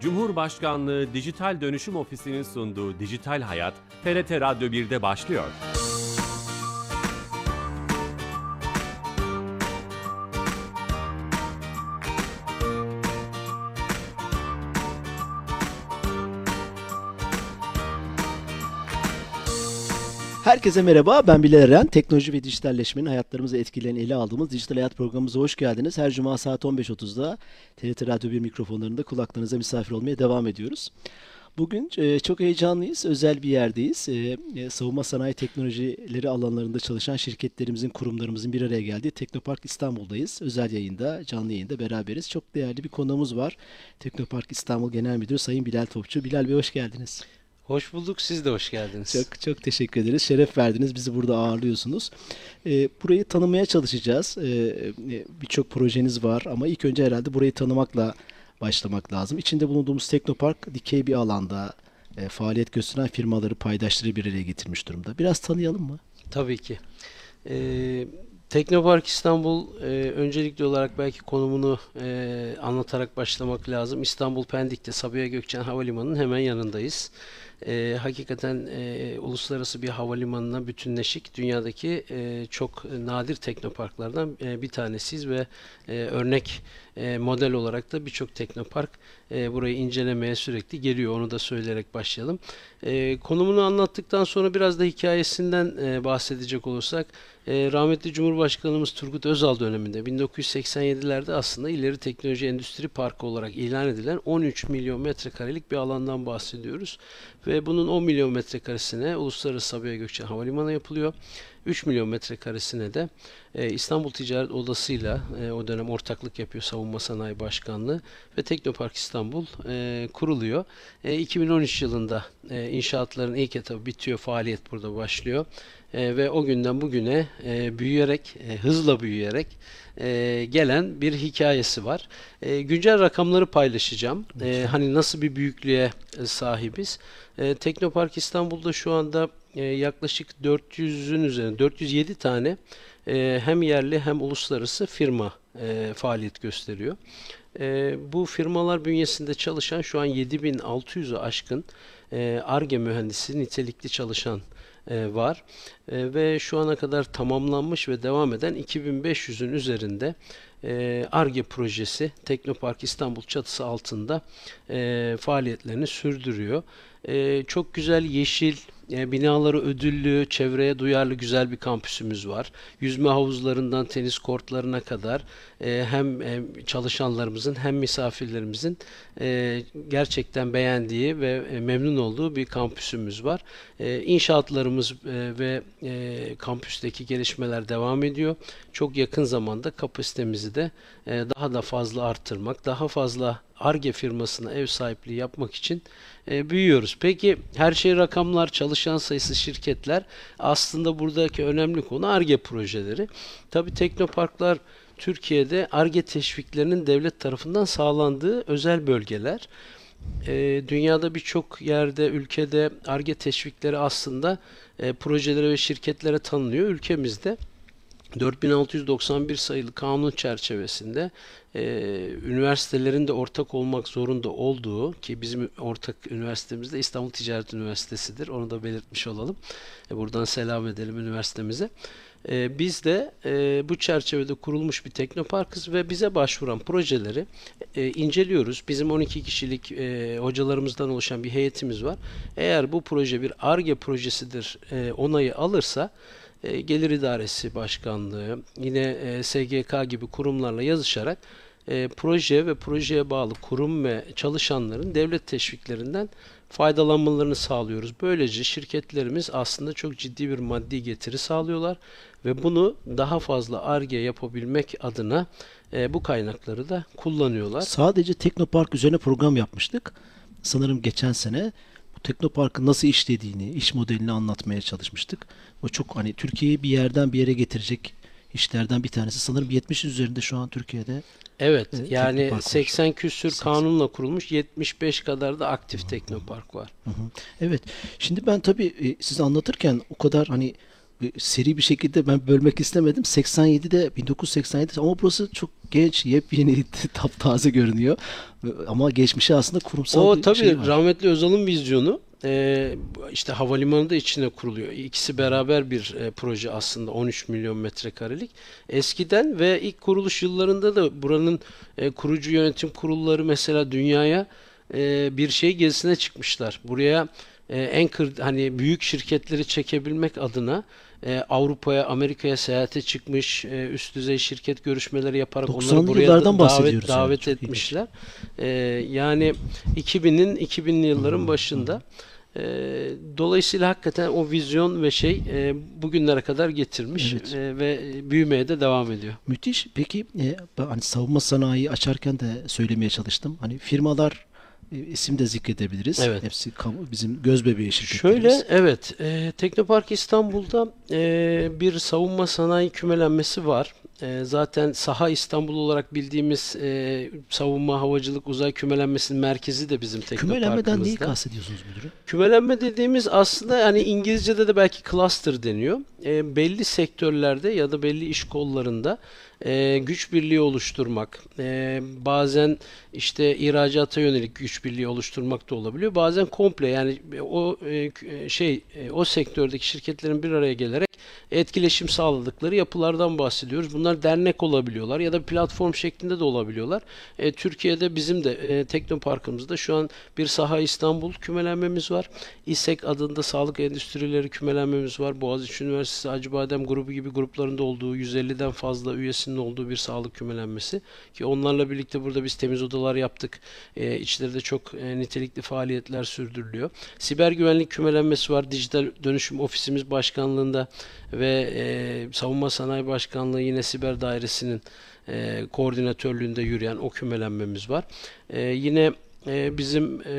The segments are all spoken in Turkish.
Cumhurbaşkanlığı Dijital Dönüşüm Ofisi'nin sunduğu Dijital Hayat, TRT Radyo 1'de başlıyor. Herkese merhaba, ben Bilal Eren. Teknoloji ve dijitalleşmenin hayatlarımızı etkileyen ele aldığımız Dijital Hayat programımıza hoş geldiniz. Her cuma saat 15.30'da TRT Radyo 1 mikrofonlarında kulaklarınıza misafir olmaya devam ediyoruz. Bugün e, çok heyecanlıyız, özel bir yerdeyiz. E, e, savunma sanayi teknolojileri alanlarında çalışan şirketlerimizin, kurumlarımızın bir araya geldiği Teknopark İstanbul'dayız. Özel yayında, canlı yayında beraberiz. Çok değerli bir konuğumuz var. Teknopark İstanbul Genel Müdürü Sayın Bilal Topçu. Bilal Bey hoş geldiniz. Hoş bulduk. Siz de hoş geldiniz. Çok çok teşekkür ederiz. Şeref verdiniz. Bizi burada ağırlıyorsunuz. E, burayı tanımaya çalışacağız. E, Birçok projeniz var ama ilk önce herhalde burayı tanımakla başlamak lazım. İçinde bulunduğumuz Teknopark dikey bir alanda e, faaliyet gösteren firmaları, paydaşları bir araya getirmiş durumda. Biraz tanıyalım mı? Tabii ki. Ee, Teknopark İstanbul e, öncelikli olarak belki konumunu e, anlatarak başlamak lazım. İstanbul Pendik'te Sabiha Gökçen Havalimanı'nın hemen yanındayız. E, hakikaten e, uluslararası bir havalimanına bütünleşik dünyadaki e, çok nadir teknoparklardan e, bir tanesiyiz ve e, örnek e, model olarak da birçok teknopark e, burayı incelemeye sürekli geliyor. Onu da söyleyerek başlayalım. E, konumunu anlattıktan sonra biraz da hikayesinden bahsedecek olursak rahmetli Cumhurbaşkanımız Turgut Özal döneminde 1987'lerde aslında ileri teknoloji endüstri parkı olarak ilan edilen 13 milyon metrekarelik bir alandan bahsediyoruz. Ve bunun 10 milyon metrekaresine Uluslararası Sabiha Gökçen Havalimanı yapılıyor. 3 milyon metrekaresine de e, İstanbul Ticaret Odası'yla e, o dönem ortaklık yapıyor Savunma Sanayi Başkanlığı ve Teknopark İstanbul e, kuruluyor. E, 2013 yılında e, inşaatların ilk etabı bitiyor, faaliyet burada başlıyor. E, ve o günden bugüne e, büyüyerek, e, hızla büyüyerek e, gelen bir hikayesi var. E, güncel rakamları paylaşacağım. E, hani nasıl bir büyüklüğe e, sahibiz. E, Teknopark İstanbul'da şu anda e, yaklaşık 400'ün üzerinde 407 tane e, hem yerli hem uluslararası firma e, faaliyet gösteriyor. E, bu firmalar bünyesinde çalışan şu an 7600'ü aşkın ARGE mühendisi nitelikli çalışan var ve şu ana kadar tamamlanmış ve devam eden 2500'ün üzerinde ARGE projesi Teknopark İstanbul çatısı altında faaliyetlerini sürdürüyor. Çok güzel yeşil e, binaları ödüllü, çevreye duyarlı güzel bir kampüsümüz var. Yüzme havuzlarından tenis kortlarına kadar hem e, çalışanlarımızın hem misafirlerimizin e, gerçekten beğendiği ve e, memnun olduğu bir kampüsümüz var. E, inşaatlarımız ve kampüsteki gelişmeler devam ediyor. Çok yakın zamanda kapasitemizi de daha da fazla arttırmak, daha fazla ARGE firmasına ev sahipliği yapmak için büyüyoruz. Peki her şey rakamlar, çalışan sayısı, şirketler aslında buradaki önemli konu ARGE projeleri. Tabii teknoparklar Türkiye'de ARGE teşviklerinin devlet tarafından sağlandığı özel bölgeler. E, dünyada birçok yerde, ülkede ARGE teşvikleri aslında e, projelere ve şirketlere tanınıyor. Ülkemizde 4691 sayılı kanun çerçevesinde e, üniversitelerin de ortak olmak zorunda olduğu ki bizim ortak üniversitemizde İstanbul Ticaret Üniversitesi'dir. Onu da belirtmiş olalım. E, buradan selam edelim üniversitemize. E, biz de e, bu çerçevede kurulmuş bir teknoparkız ve bize başvuran projeleri e, inceliyoruz. Bizim 12 kişilik e, hocalarımızdan oluşan bir heyetimiz var. Eğer bu proje bir ARGE projesidir onayı alırsa Gelir İdaresi Başkanlığı, yine SGK gibi kurumlarla yazışarak proje ve projeye bağlı kurum ve çalışanların devlet teşviklerinden faydalanmalarını sağlıyoruz. Böylece şirketlerimiz aslında çok ciddi bir maddi getiri sağlıyorlar ve bunu daha fazla ARGE yapabilmek adına e, bu kaynakları da kullanıyorlar. Sadece Teknopark üzerine program yapmıştık. Sanırım geçen sene bu Teknopark'ın nasıl işlediğini, iş modelini anlatmaya çalışmıştık. O çok hani Türkiye'yi bir yerden bir yere getirecek işlerden bir tanesi. Sanırım 70'in üzerinde şu an Türkiye'de. Evet, e, yani 80 küsür kanunla kurulmuş 75 kadar da aktif teknopark var. Hı hı. Evet. Şimdi ben tabii e, siz anlatırken o kadar hani seri bir şekilde ben bölmek istemedim. 87'de 1987 ama burası çok genç, yepyeni, taptaze görünüyor. Ama geçmişe aslında kurumsal O bir tabii şey var. rahmetli Özal'ın vizyonu e, işte havalimanı da içine kuruluyor. İkisi beraber bir e, proje aslında 13 milyon metrekarelik. Eskiden ve ilk kuruluş yıllarında da buranın e, kurucu yönetim kurulları mesela dünyaya e, bir şey gezisine çıkmışlar. Buraya e, Anchor hani büyük şirketleri çekebilmek adına e, Avrupa'ya, Amerika'ya seyahate çıkmış, e, üst düzey şirket görüşmeleri yaparak 90'lı onları buraya davet yani. davet ilginç. etmişler. Ee, yani 2000'in 2000'li yılların başında. Ee, dolayısıyla hakikaten o vizyon ve şey e, bugünlere kadar getirmiş Evet. e, ve büyümeye de devam ediyor. Müthiş. Peki e, hani savunma sanayi açarken de söylemeye çalıştım. Hani firmalar e, isim de zikredebiliriz. Evet. Hepsi kamu, bizim göz bebeği şirketlerimiz. Şöyle evet e, Teknopark İstanbul'da e, bir savunma sanayi kümelenmesi var. E, zaten saha İstanbul olarak bildiğimiz e, savunma havacılık uzay kümelenmesinin merkezi de bizim Kümelenmeden neyi Teknopark'ımızda. kastediyorsunuz müdürüm? Kümelenme dediğimiz aslında yani İngilizce'de de belki cluster deniyor. E, belli sektörlerde ya da belli iş kollarında e, güç birliği oluşturmak, e, bazen işte ihracata yönelik güç birliği oluşturmak da olabiliyor. Bazen komple yani o e, e, şey e, o sektördeki şirketlerin bir araya gelerek etkileşim sağladıkları yapılardan bahsediyoruz. Bunlar dernek olabiliyorlar ya da platform şeklinde de olabiliyorlar. E, Türkiye'de bizim de e, Teknoparkımızda şu an bir Saha İstanbul kümelenmemiz var. İSEK adında sağlık endüstrileri kümelenmemiz var. Boğaziçi Üniversitesi Acıbadem grubu gibi gruplarında olduğu 150'den fazla üyesinin olduğu bir sağlık kümelenmesi ki onlarla birlikte burada biz temiz odalar yaptık. E, içlerinde çok e, nitelikli faaliyetler sürdürülüyor. Siber güvenlik kümelenmesi var. Dijital Dönüşüm Ofisimiz Başkanlığında ve e, Savunma Sanayi Başkanlığı yine Siber Dairesi'nin e, koordinatörlüğünde yürüyen o kümelenmemiz var. E, yine e, bizim e,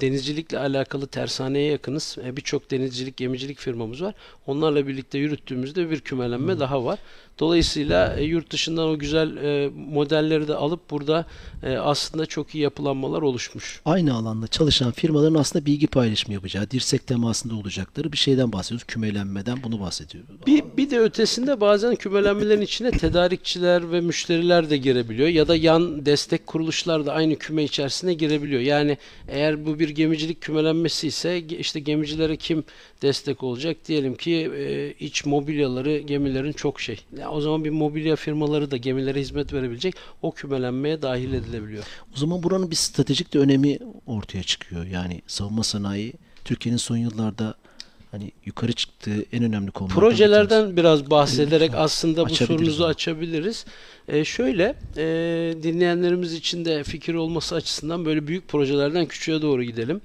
denizcilikle alakalı tersaneye yakınız. E, Birçok denizcilik, gemicilik firmamız var. Onlarla birlikte yürüttüğümüzde bir kümelenme daha var. Dolayısıyla e, yurt dışından o güzel e, modelleri de alıp burada e, aslında çok iyi yapılanmalar oluşmuş. Aynı alanda çalışan firmaların aslında bilgi paylaşımı yapacağı, dirsek temasında olacakları bir şeyden bahsediyoruz. Kümelenmeden bunu bahsediyoruz. Bir, bir de ötesinde bazen kümelenmelerin içine tedarikçiler ve müşteriler de girebiliyor ya da yan destek kuruluşlar da aynı küme içerisine girebiliyor. Yani eğer bu bir gemicilik kümelenmesi ise işte gemicilere kim destek olacak? Diyelim ki e, iç mobilyaları gemilerin çok şey. Ya o zaman bir mobilya firmaları da gemilere hizmet verebilecek o kümelenmeye dahil edilebiliyor. O zaman buranın bir stratejik de önemi ortaya çıkıyor. Yani savunma sanayi Türkiye'nin son yıllarda hani yukarı çıktığı en önemli bir tanesi. Projelerden biraz bahsederek Lütfen. aslında bu sorunuzu onu. açabiliriz. Ee, şöyle e, dinleyenlerimiz için de fikir olması açısından böyle büyük projelerden küçüğe doğru gidelim.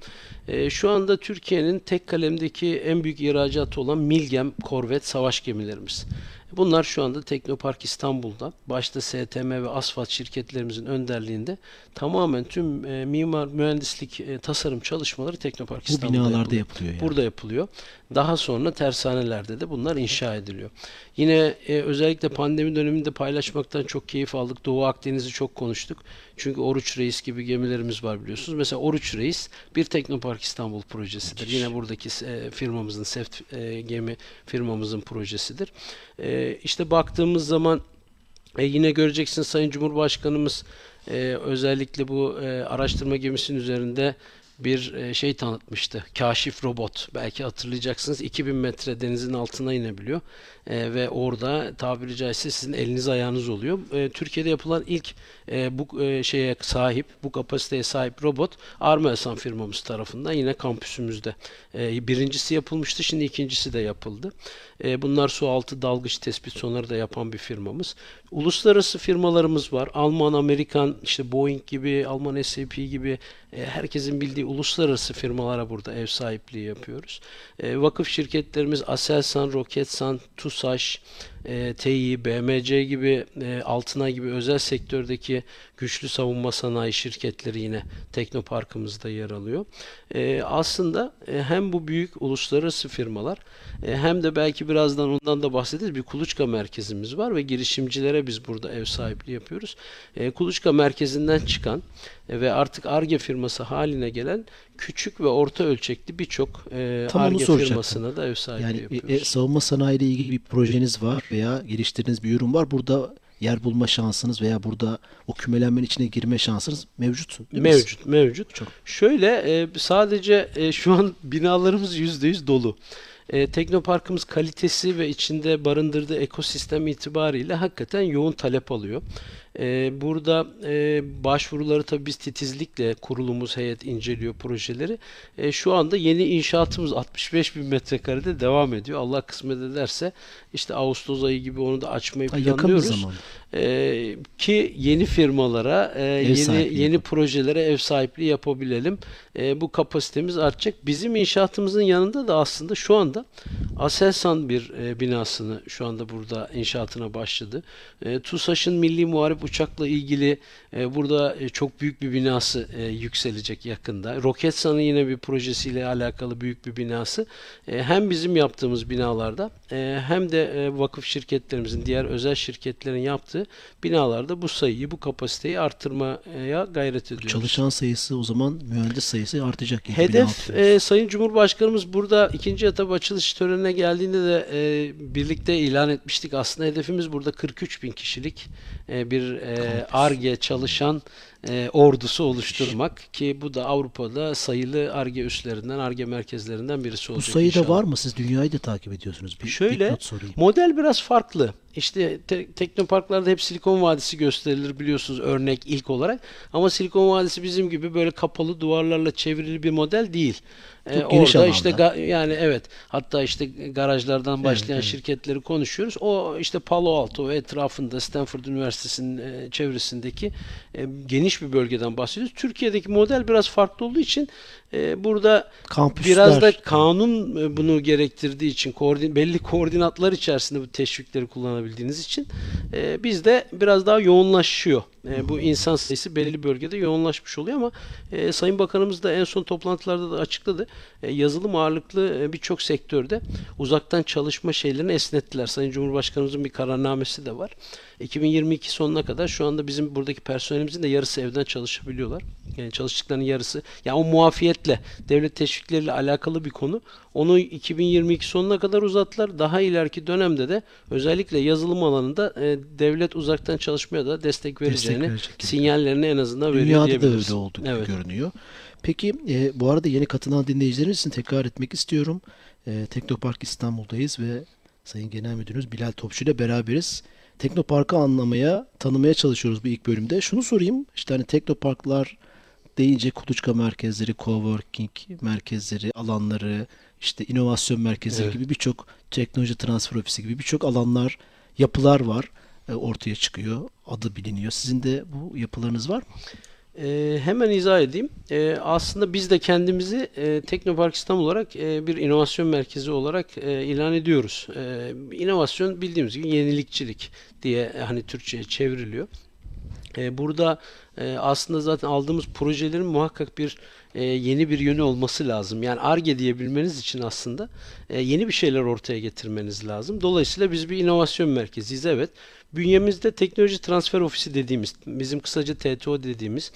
E, şu anda Türkiye'nin tek kalemdeki en büyük ihracatı olan Milgem korvet savaş gemilerimiz. Bunlar şu anda Teknopark İstanbul'da başta STM ve Asfalt şirketlerimizin önderliğinde tamamen tüm e, mimar mühendislik e, tasarım çalışmaları Teknopark Bu İstanbul'da binalarda yapılıyor. yapılıyor yani. Burada yapılıyor. Daha sonra tersanelerde de bunlar inşa ediliyor. Yine e, özellikle pandemi döneminde paylaşmaktan çok keyif aldık. Doğu Akdeniz'i çok konuştuk. Çünkü Oruç Reis gibi gemilerimiz var biliyorsunuz. Mesela Oruç Reis bir Teknopark İstanbul projesidir. Müthiş. Yine buradaki e, firmamızın, SEFT e, gemi firmamızın projesidir. E, işte baktığımız zaman e, yine göreceksin Sayın Cumhurbaşkanımız e, özellikle bu e, araştırma gemisinin üzerinde bir e, şey tanıtmıştı. Kaşif robot. Belki hatırlayacaksınız. 2000 metre denizin altına inebiliyor. E, ve orada tabiri caizse sizin eliniz ayağınız oluyor. E, Türkiye'de yapılan ilk e, bu e, şeye sahip, bu kapasiteye sahip robot Arma Esan firmamız tarafından yine kampüsümüzde. E, birincisi yapılmıştı. Şimdi ikincisi de yapıldı. E, bunlar su altı dalgıç tespit sonarı da yapan bir firmamız. Uluslararası firmalarımız var. Alman, Amerikan, işte Boeing gibi, Alman SAP gibi e, herkesin bildiği uluslararası firmalara burada ev sahipliği yapıyoruz. E, vakıf şirketlerimiz Aselsan, Roketsan, TUSAŞ, e, Tİ, BMC gibi, e, Altınay gibi özel sektördeki güçlü savunma sanayi şirketleri yine Teknoparkımızda yer alıyor. E, aslında e, hem bu büyük uluslararası firmalar e, hem de belki birazdan ondan da bahsederiz. Bir kuluçka merkezimiz var ve girişimcilere biz burada ev sahipliği yapıyoruz. E, kuluçka merkezinden çıkan e, ve artık ARGE firması haline gelen küçük ve orta ölçekli birçok e, ARGE firmasına da ev sahipliği Yani e, yapıyoruz. e, savunma sanayi ile ilgili bir projeniz var veya geliştirdiğiniz bir ürün var. Burada yer bulma şansınız veya burada o kümelenmenin içine girme şansınız mevcut. Mevcut, mevcut. Çok- Şöyle e, sadece e, şu an binalarımız %100 dolu. E, Teknoparkımız kalitesi ve içinde barındırdığı ekosistem itibariyle hakikaten yoğun talep alıyor. E, burada e, başvuruları tabii biz titizlikle kurulumuz heyet inceliyor projeleri. E, şu anda yeni inşaatımız 65 bin metrekarede devam ediyor. Allah kısmet ederse işte Ağustos ayı gibi onu da açmayı planlıyoruz. Ee, ki yeni firmalara, e, yeni yeni projelere ev sahipliği yapabilelim. E, bu kapasitemiz artacak. Bizim inşaatımızın yanında da aslında şu anda Aselsan bir e, binasını şu anda burada inşaatına başladı. E, TUSAŞ'ın Milli Muharip Uçak'la ilgili e, burada e, çok büyük bir binası e, yükselecek yakında. Roketsan'ın yine bir projesiyle alakalı büyük bir binası. E, hem bizim yaptığımız binalarda e, hem de e, vakıf şirketlerimizin, diğer özel şirketlerin yaptığı binalarda bu sayıyı, bu kapasiteyi arttırmaya gayret ediyoruz. Çalışan sayısı o zaman mühendis sayısı artacak. Hedef e, Sayın Cumhurbaşkanımız burada ikinci etap açılış törenine geldiğinde de e, birlikte ilan etmiştik. Aslında hedefimiz burada 43 bin kişilik e, bir e, ARGE çalışan e, ordusu oluşturmak ki bu da Avrupa'da sayılı ARGE üslerinden, ARGE merkezlerinden birisi Bu olacak sayıda inşallah. var mı? Siz dünyayı da takip ediyorsunuz. Bir Şöyle, sorayım. Model biraz farklı. İşte te- teknoparklarda hep Silikon Vadisi gösterilir biliyorsunuz örnek ilk olarak. Ama Silikon Vadisi bizim gibi böyle kapalı duvarlarla çevrili bir model değil. Ee, Çok geniş orada alanda. işte ga- yani evet hatta işte garajlardan başlayan evet. şirketleri konuşuyoruz. O işte Palo Alto ve etrafında Stanford Üniversitesi'nin e, çevresindeki e, geniş bir bölgeden bahsediyoruz. Türkiye'deki model biraz farklı olduğu için e, burada Kampüsler. Biraz da kanun e, bunu gerektirdiği için koordin, belli koordinatlar içerisinde bu teşvikleri kullanabildiğiniz için e, bizde biraz daha yoğunlaşıyor. E, bu insan sayısı belli bölgede yoğunlaşmış oluyor ama e, Sayın Bakanımız da en son toplantılarda da açıkladı. E, yazılım ağırlıklı e, birçok sektörde uzaktan çalışma şeylerini esnettiler. Sayın Cumhurbaşkanımızın bir kararnamesi de var. 2022 sonuna kadar şu anda bizim buradaki personelimizin de yarısı evden çalışabiliyorlar. Yani çalıştıklarının yarısı. Yani o muafiyetle, devlet teşvikleriyle alakalı bir konu. Onu 2022 sonuna kadar uzattılar. Daha ileriki dönemde de özellikle yazılım alanında e, devlet uzaktan çalışmaya da destek verecek gibi. sinyallerini en azından veriyor Dünyada da öyle olduğu gibi Evet. görünüyor. Peki e, bu arada yeni katılan dinleyicilerimiz için tekrar etmek istiyorum. E, Teknopark İstanbul'dayız ve Sayın Genel Müdürümüz Bilal Topçu ile beraberiz. Teknopark'ı anlamaya, tanımaya çalışıyoruz bu ilk bölümde. Şunu sorayım, işte hani teknoparklar deyince kuluçka merkezleri, coworking merkezleri, alanları, işte inovasyon merkezleri Evet. gibi birçok teknoloji transfer ofisi gibi birçok alanlar, yapılar var ortaya çıkıyor. Adı biliniyor. Sizin de bu yapılarınız var mı? Ee, hemen izah edeyim. Ee, aslında biz de kendimizi e, Teknopark İstanbul olarak e, bir inovasyon merkezi olarak e, ilan ediyoruz. E, inovasyon bildiğimiz gibi yenilikçilik diye e, hani Türkçe'ye çevriliyor. E, burada e, aslında zaten aldığımız projelerin muhakkak bir e, yeni bir yönü olması lazım. Yani ARGE diyebilmeniz için aslında yeni bir şeyler ortaya getirmeniz lazım. Dolayısıyla biz bir inovasyon merkeziyiz. Evet. Bünyemizde teknoloji transfer ofisi dediğimiz, bizim kısaca TTO dediğimiz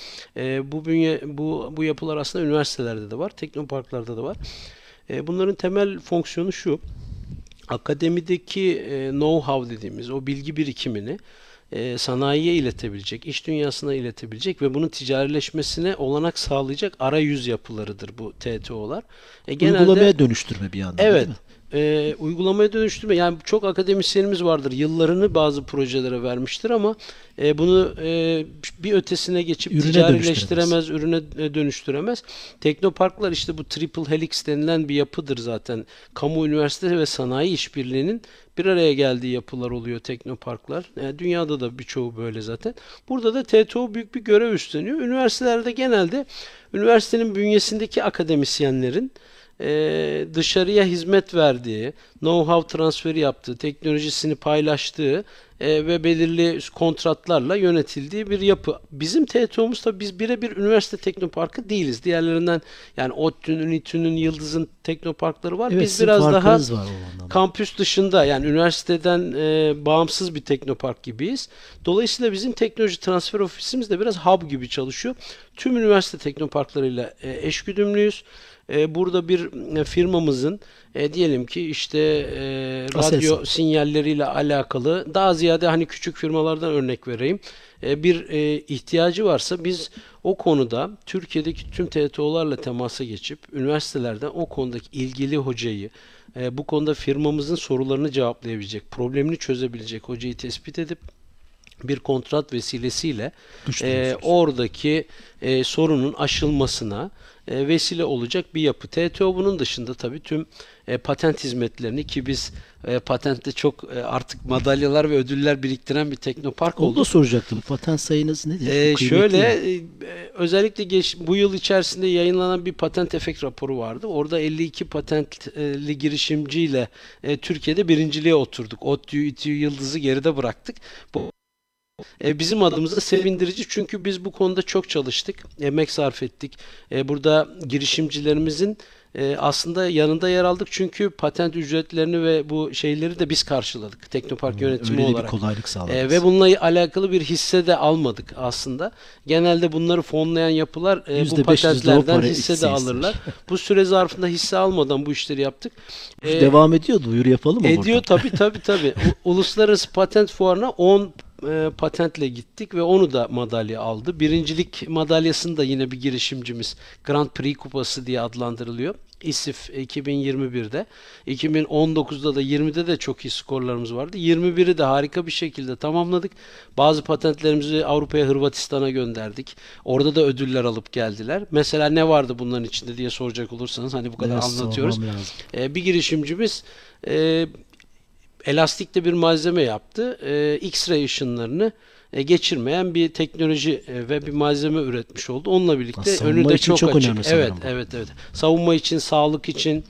bu bünye bu bu yapılar aslında üniversitelerde de var, teknoparklarda da var. Bunların temel fonksiyonu şu. Akademideki know-how dediğimiz o bilgi birikimini e, sanayiye iletebilecek, iş dünyasına iletebilecek ve bunun ticarileşmesine olanak sağlayacak arayüz yapılarıdır bu TTO'lar. E, genelde Uygulamaya dönüştürme bir yandan Evet. değil mi? E, uygulamaya dönüştürme. Yani çok akademisyenimiz vardır. Yıllarını bazı projelere vermiştir ama e, bunu e, bir ötesine geçip Ürüne ticarileştiremez, ürüne e, dönüştüremez. Teknoparklar işte bu triple helix denilen bir yapıdır zaten. Kamu, üniversite ve sanayi işbirliğinin bir araya geldiği yapılar oluyor teknoparklar. E, dünyada da birçoğu böyle zaten. Burada da TTO büyük bir görev üstleniyor. Üniversitelerde genelde üniversitenin bünyesindeki akademisyenlerin dışarıya hizmet verdiği, know-how transferi yaptığı, teknolojisini paylaştığı e, ve belirli kontratlarla yönetildiği bir yapı. Bizim TTO'muz tabii biz birebir üniversite teknoparkı değiliz. Diğerlerinden yani ODTÜ'nün, ÜNİTÜ'nün, Yıldız'ın teknoparkları var. Evet, biz biraz daha var kampüs dışında yani üniversiteden e, bağımsız bir teknopark gibiyiz. Dolayısıyla bizim teknoloji transfer ofisimiz de biraz hub gibi çalışıyor. Tüm üniversite teknoparklarıyla e, eşgüdümlüyüz. E, burada bir e, firmamızın e, diyelim ki işte e, radyo Aselsan. sinyalleriyle alakalı daha ziyade hani küçük firmalardan örnek vereyim. E, bir e, ihtiyacı varsa biz o konuda Türkiye'deki tüm TTO'larla temasa geçip üniversitelerden o konudaki ilgili hocayı e, bu konuda firmamızın sorularını cevaplayabilecek, problemini çözebilecek hocayı tespit edip bir kontrat vesilesiyle e, oradaki e, sorunun aşılmasına e, vesile olacak bir yapı. TTO bunun dışında tabii tüm e, patent hizmetlerini ki biz e, patentte çok e, artık madalyalar ve ödüller biriktiren bir teknopark Onu olduk. da soracaktım. Patent sayınız nedir? Kıymetli şöyle e, özellikle geç, bu yıl içerisinde yayınlanan bir patent efekt raporu vardı. Orada 52 patentli girişimciyle e, Türkiye'de birinciliğe oturduk. ODTÜ, İTÜ, Yıldız'ı geride bıraktık. Bu e, bizim adımıza sevindirici çünkü biz bu konuda çok çalıştık, emek sarf ettik. E, burada girişimcilerimizin e, aslında yanında yer aldık çünkü patent ücretlerini ve bu şeyleri de biz karşıladık Teknopark yönetimi Öyle de bir olarak. kolaylık sağladınız. E, ve bununla alakalı bir hisse de almadık aslında. Genelde bunları fonlayan yapılar e, bu %500 de o patentlerden hisse de alırlar. bu süre zarfında hisse almadan bu işleri yaptık. E, Devam ediyor. Duyuru yapalım mı ediyor tabii tabii. U- Uluslararası Patent Fuarı'na 10 e, patentle gittik ve onu da madalya aldı. Birincilik madalyasını da yine bir girişimcimiz Grand Prix Kupası diye adlandırılıyor. İSİF 2021'de. 2019'da da 20'de de çok iyi skorlarımız vardı. 21'i de harika bir şekilde tamamladık. Bazı patentlerimizi Avrupa'ya, Hırvatistan'a gönderdik. Orada da ödüller alıp geldiler. Mesela ne vardı bunların içinde diye soracak olursanız hani bu kadar Biraz anlatıyoruz. sormam lazım. E, bir girişimcimiz e, elastikte bir malzeme yaptı. E, X-ray ışınlarını e, geçirmeyen bir teknoloji e, ve bir malzeme üretmiş oldu. Onunla birlikte Savunma önü de çok, çok açık. önemli evet, bu. evet, evet. Savunma için, sağlık için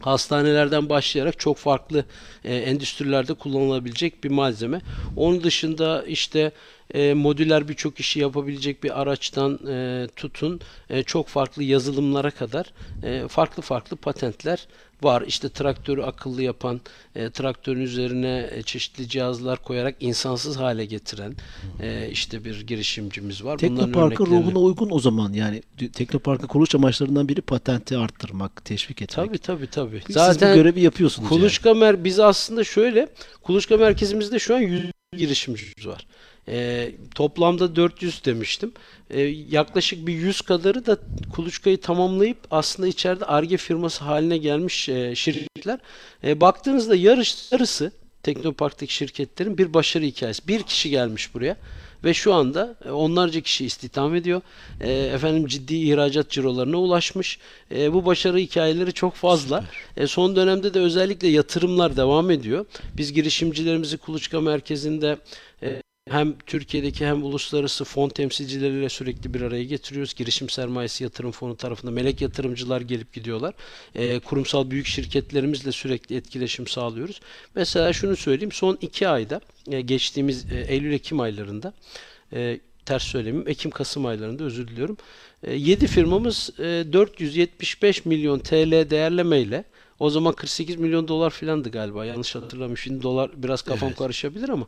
hastanelerden başlayarak çok farklı e, endüstrilerde kullanılabilecek bir malzeme. Onun dışında işte e, modüler birçok işi yapabilecek bir araçtan e, tutun e, çok farklı yazılımlara kadar e, farklı farklı patentler var. İşte traktörü akıllı yapan, e, traktörün üzerine e, çeşitli cihazlar koyarak insansız hale getiren e, işte bir girişimcimiz var. Teknopark'ın örneklerini- ruhuna uygun o zaman yani Teknopark'ın kuruluş amaçlarından biri patenti arttırmak, teşvik etmek. Tabii tabii tabii. Siz Zaten bu görevi yapıyorsunuz Kuluçka Mer biz aslında şöyle Kuluçka merkezimizde şu an 100 girişimcimiz var. Ee, toplamda 400 demiştim. Ee, yaklaşık bir 100 kadarı da kuluçkayı tamamlayıp aslında içeride Arge firması haline gelmiş e, şirketler. E, baktığınızda yarış, yarısı Teknopark'taki şirketlerin bir başarı hikayesi. Bir kişi gelmiş buraya ve şu anda e, onlarca kişi istihdam ediyor. E, efendim ciddi ihracat cirolarına ulaşmış. E, bu başarı hikayeleri çok fazla. E, son dönemde de özellikle yatırımlar devam ediyor. Biz girişimcilerimizi Kuluçka Merkezi'nde e, hem Türkiye'deki hem uluslararası fon temsilcileriyle sürekli bir araya getiriyoruz. Girişim Sermayesi Yatırım Fonu tarafında melek yatırımcılar gelip gidiyorlar. E, kurumsal büyük şirketlerimizle sürekli etkileşim sağlıyoruz. Mesela şunu söyleyeyim. Son iki ayda e, geçtiğimiz e, Eylül-Ekim aylarında e, ters söylemeyeyim. Ekim-Kasım aylarında özür diliyorum. 7 firmamız e, 475 milyon TL değerlemeyle o zaman 48 milyon dolar filandı galiba. Yanlış hatırlamış. Şimdi dolar biraz kafam Evet. karışabilir ama.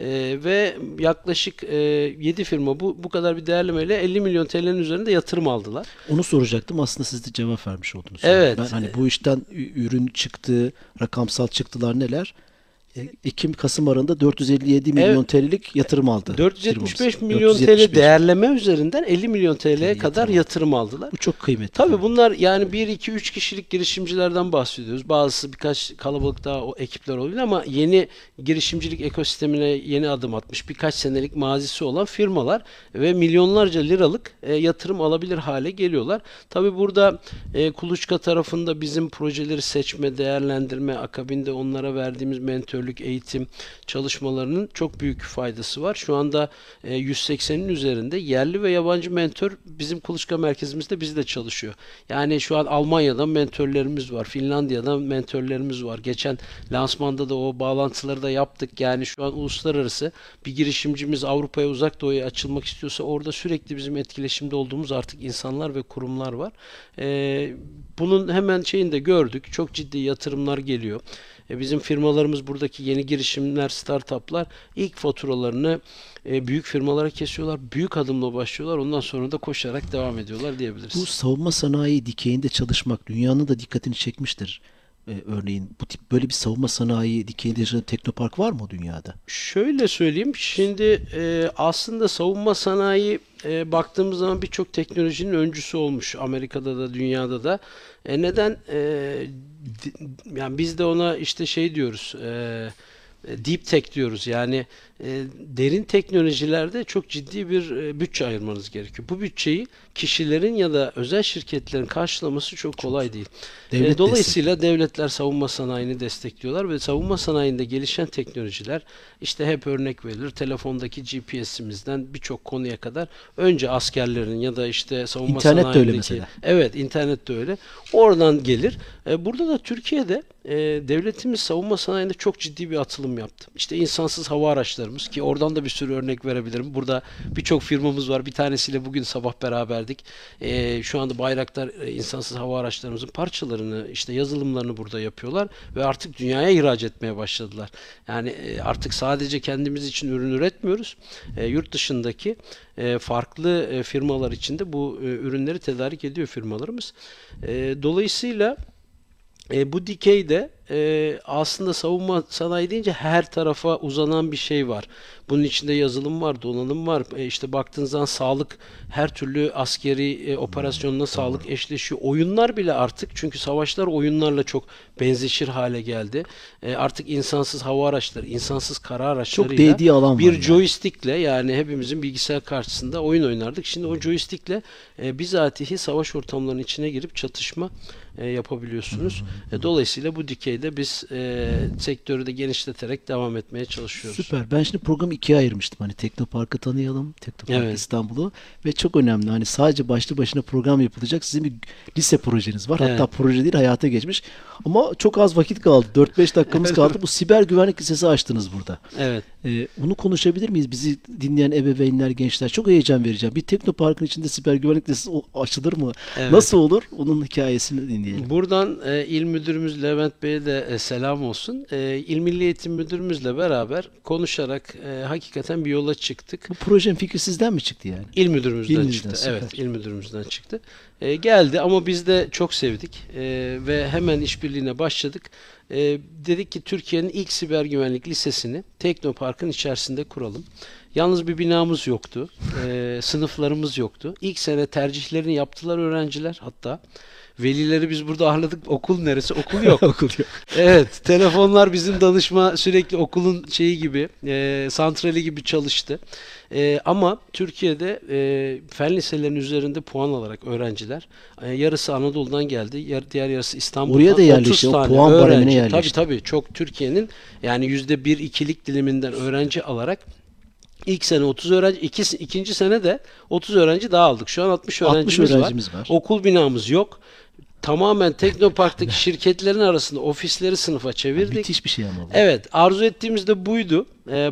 E, ve yaklaşık e, 7 firma bu bu kadar bir değerlemeyle 50 milyon TL'nin üzerinde yatırım aldılar. Onu soracaktım. Aslında siz de cevap vermiş oldunuz. Evet. Ben hani bu işten ürün çıktı, rakamsal çıktılar neler? E, Ekim Kasım arasında 457 milyon TL'lik yatırım aldı. 475 firmamız. milyon 475. TL değerleme üzerinden 50 milyon TL'ye yatırım kadar aldı. yatırım aldılar. Bu çok kıymetli. Tabii bunlar yani 1 2 3 kişilik girişimcilerden bahsediyoruz. Bazısı birkaç kalabalık daha o ekipler olabilir ama yeni girişimcilik ekosistemine yeni adım atmış birkaç senelik mazisi olan firmalar ve milyonlarca liralık e, yatırım alabilir hale geliyorlar. Tabii burada e, Kuluçka tarafında bizim projeleri seçme, değerlendirme, akabinde onlara verdiğimiz mentörlük mentörlük, eğitim çalışmalarının çok büyük faydası var. Şu anda e, 180'in üzerinde yerli ve yabancı mentör bizim kuluçka merkezimizde bizde çalışıyor. Yani şu an Almanya'dan mentörlerimiz var, Finlandiya'dan mentörlerimiz var. Geçen lansmanda da o bağlantıları da yaptık. Yani şu an uluslararası bir girişimcimiz Avrupa'ya uzak doğuya açılmak istiyorsa orada sürekli bizim etkileşimde olduğumuz artık insanlar ve kurumlar var. Ee, bunun hemen şeyini de gördük. Çok ciddi yatırımlar geliyor. E, bizim firmalarımız buradaki yeni girişimler, startuplar ilk faturalarını e, büyük firmalara kesiyorlar. Büyük adımla başlıyorlar. Ondan sonra da koşarak devam ediyorlar diyebiliriz. Bu savunma sanayi dikeyinde çalışmak dünyanın da dikkatini çekmiştir. Ee, örneğin bu tip böyle bir savunma sanayi dikeyinde yaşayan teknopark var mı dünyada? Şöyle söyleyeyim. Şimdi e, aslında savunma sanayi e, baktığımız zaman birçok teknolojinin öncüsü olmuş. Amerika'da da dünyada da. E, neden? E, yani biz de ona işte şey diyoruz. E, e, deep tech diyoruz. Yani e, derin teknolojilerde çok ciddi bir e, bütçe ayırmanız gerekiyor. Bu bütçeyi kişilerin ya da özel şirketlerin karşılaması çok kolay değil. Devlet E, dolayısıyla devletler savunma sanayini destekliyorlar ve savunma sanayinde gelişen teknolojiler işte hep örnek verilir. Telefondaki GPS'imizden birçok konuya kadar önce askerlerin ya da işte savunma İnternet de öyle sanayindeki mesela. Evet, internet de öyle. Oradan gelir. E, burada da Türkiye'de e, devletimiz savunma sanayinde çok ciddi bir atılım yaptı. İşte insansız hava araçlarımız ki oradan da bir sürü örnek verebilirim. Burada birçok firmamız var. Bir tanesiyle bugün sabah beraberdik. E, şu anda Bayraktar e, insansız hava araçlarımızın parçalarını, işte yazılımlarını burada yapıyorlar ve artık dünyaya ihraç etmeye başladılar. Yani e, artık sadece kendimiz için ürün üretmiyoruz. E, yurt dışındaki e, farklı e, firmalar için de bu e, ürünleri tedarik ediyor firmalarımız. E, dolayısıyla e, bu dikeyde e, aslında savunma sanayi deyince her tarafa uzanan bir şey var. Bunun içinde yazılım var, donanım var. E, işte baktığın zaman sağlık, her türlü askeri e, operasyonla sağlık eşleşiyor. Oyunlar bile artık çünkü savaşlar oyunlarla çok benzeşir hale geldi. E, artık insansız hava araçları, insansız kara araçlarıyla alan bir yani. joystickle yani hepimizin bilgisayar karşısında oyun oynardık. Şimdi o joystickle e, bizatihi savaş ortamlarının içine girip çatışma e, yapabiliyorsunuz. E, dolayısıyla bu dikeyde biz e, sektörü de genişleterek devam etmeye çalışıyoruz. Süper. Ben şimdi programı ikiye ayırmıştım. Hani Teknopark'ı tanıyalım. Teknopark Evet. İstanbul'u. Ve çok önemli. Hani sadece başlı başına program yapılacak. Sizin bir lise projeniz var. Evet. Hatta proje değil hayata geçmiş. Ama çok az vakit kaldı. 4-5 dakikamız kaldı. Bu siber güvenlik lisesi açtınız burada. Evet. Ee, bunu konuşabilir miyiz? Bizi dinleyen ebeveynler, gençler çok heyecan vereceğim. Bir teknoparkın içinde siber güvenlik o- açılır mı? Evet. Nasıl olur? Onun hikayesini dinleyelim. Buradan e, il müdürümüz Levent Bey'e de e, selam olsun. E, İl Milli Eğitim Müdürümüzle beraber konuşarak e, hakikaten bir yola çıktık. Bu projenin fikri sizden mi çıktı yani? İl müdürümüzden İl çıktı. müdüründen, Evet, süper. il müdürümüzden çıktı. E, geldi ama biz de çok sevdik E, ve hemen işbirliğine başladık. E, dedik ki Türkiye'nin ilk siber güvenlik lisesini Teknopark'ın içerisinde kuralım. Yalnız bir binamız yoktu. E, sınıflarımız yoktu. İlk sene tercihlerini yaptılar öğrenciler hatta. Velileri biz burada ağırladık. Okul neresi? Okul yok. Okul yok. Evet, telefonlar bizim danışma sürekli okulun şeyi gibi, e, santrali gibi çalıştı. E, ama Türkiye'de e, fen liselerinin üzerinde puan alarak öğrenciler, e, yarısı Anadolu'dan geldi, yar, diğer yarısı İstanbul'dan. Oraya da 30 yerleşti, o puan öğrenci. yerleşti. Tabii tabii, çok Türkiye'nin yani yüzde bir ikilik diliminden öğrenci alarak İlk sene 30 öğrenci, iki, ikinci sene de 30 öğrenci daha aldık. Şu an 60 60 öğrencimiz, öğrencimiz var. Okul binamız yok. Tamamen Teknopark'taki şirketlerin arasında ofisleri sınıfa çevirdik. Müthiş bir şey ama bu. Evet, arzu ettiğimiz de buydu. Ee,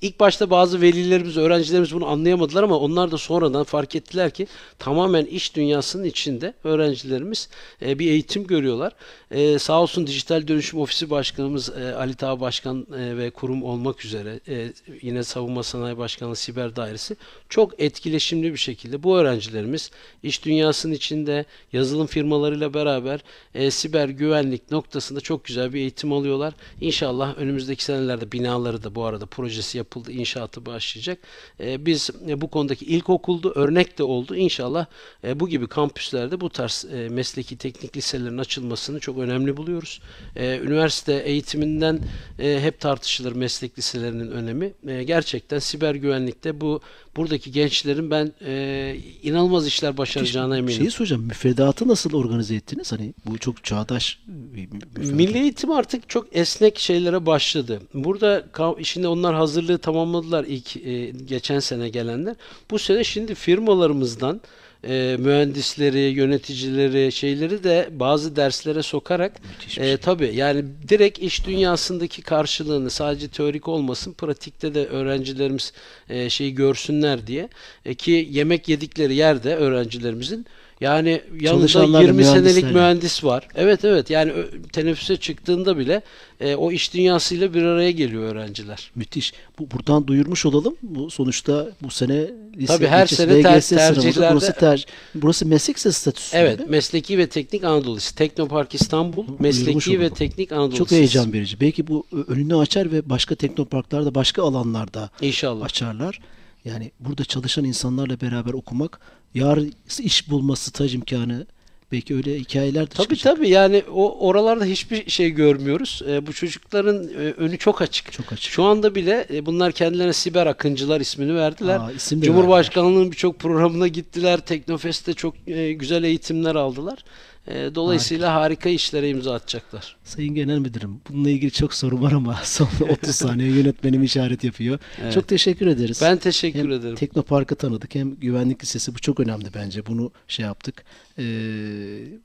ilk başta bazı velilerimiz, öğrencilerimiz bunu anlayamadılar ama onlar da sonradan fark ettiler ki tamamen iş dünyasının içinde öğrencilerimiz e, bir eğitim görüyorlar. E, sağ olsun Dijital Dönüşüm Ofisi Başkanımız e, Ali Tağ Başkan e, ve kurum olmak üzere e, yine Savunma Sanayi Başkanlığı Siber Dairesi çok etkileşimli bir şekilde bu öğrencilerimiz iş dünyasının içinde yazılım firmalarıyla beraber e, siber güvenlik noktasında çok güzel bir eğitim alıyorlar. İnşallah önümüzdeki senelerde binaları da bu arada projesi yapıldı, inşaatı başlayacak. E, biz e, bu konudaki ilk okuldu, örnek de oldu. İnşallah e, bu gibi kampüslerde bu tarz e, mesleki teknik liselerin açılmasını çok önemli buluyoruz. E, üniversite eğitiminden e, hep tartışılır meslek liselerinin önemi. E, gerçekten siber güvenlikte bu buradaki gençlerin ben e, inanılmaz işler başaracağına eminim. Şeyi soracağım. Müfredatı nasıl organize ettiniz? Hani bu çok çağdaş bir müfredat. Milli eğitim artık çok esnek şeylere başladı. Burada şimdi onlar hazırlığı tamamladılar ilk e, geçen sene gelenler. Bu sene şimdi firmalarımızdan e, mühendisleri, yöneticileri, şeyleri de bazı derslere sokarak e, şey. tabii yani direkt iş dünyasındaki karşılığını sadece teorik olmasın, pratikte de öğrencilerimiz e, şeyi görsünler diye E, ki yemek yedikleri yerde öğrencilerimizin yani yanında Çalışanlar da 20 senelik mühendis var. Evet evet yani teneffüse çıktığında bile e, o iş dünyasıyla bir araya geliyor öğrenciler. Müthiş. Bu buradan duyurmuş olalım. Bu sonuçta bu sene lise Tabii her geçiş, sene ter- tercihlerde- burası ter, burası meslek lisesi statüsü. Evet, Mesleki ve Teknik Anadolu Lisesi. Teknopark İstanbul, Mesleki ve olalım. Teknik Anadolu Çok heyecan verici. Belki bu önünü açar ve başka teknoparklarda, başka alanlarda İnşallah. açarlar. Yani burada çalışan insanlarla beraber okumak, yarın iş bulma, staj imkanı, belki öyle hikayeler de Tabii çıkacak. tabii yani o oralarda hiçbir şey görmüyoruz. E, bu çocukların e, önü çok açık. Çok açık. Şu anda bile e, bunlar kendilerine siber akıncılar ismini verdiler. Aa, isim Cumhurbaşkanlığının birçok programına gittiler. Teknofest'te çok e, güzel eğitimler aldılar. E, dolayısıyla harika işlere imza atacaklar. Sayın Genel Müdürüm, bununla ilgili çok soru var ama son 30 saniye yönetmenim işaret yapıyor. Evet. Çok teşekkür ederiz. Ben teşekkür hem ederim. Teknopark'ı tanıdık hem güvenlik lisesi bu çok önemli bence. Bunu şey yaptık. Ee,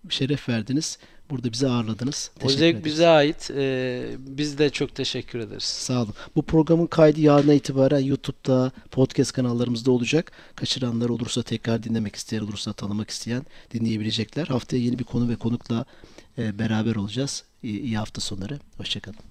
şeref verdiniz. Burada bizi ağırladınız. O Teşekkür zevk ederiz. bize ait. E, biz de çok teşekkür ederiz. Sağ olun. Bu programın kaydı yarına itibaren YouTube'da, podcast kanallarımızda olacak. Kaçıranlar olursa tekrar dinlemek isteyen olursa tanımak isteyen dinleyebilecekler. Haftaya yeni bir konu ve konukla e, beraber olacağız. İyi, iyi hafta sonları. Hoşçakalın.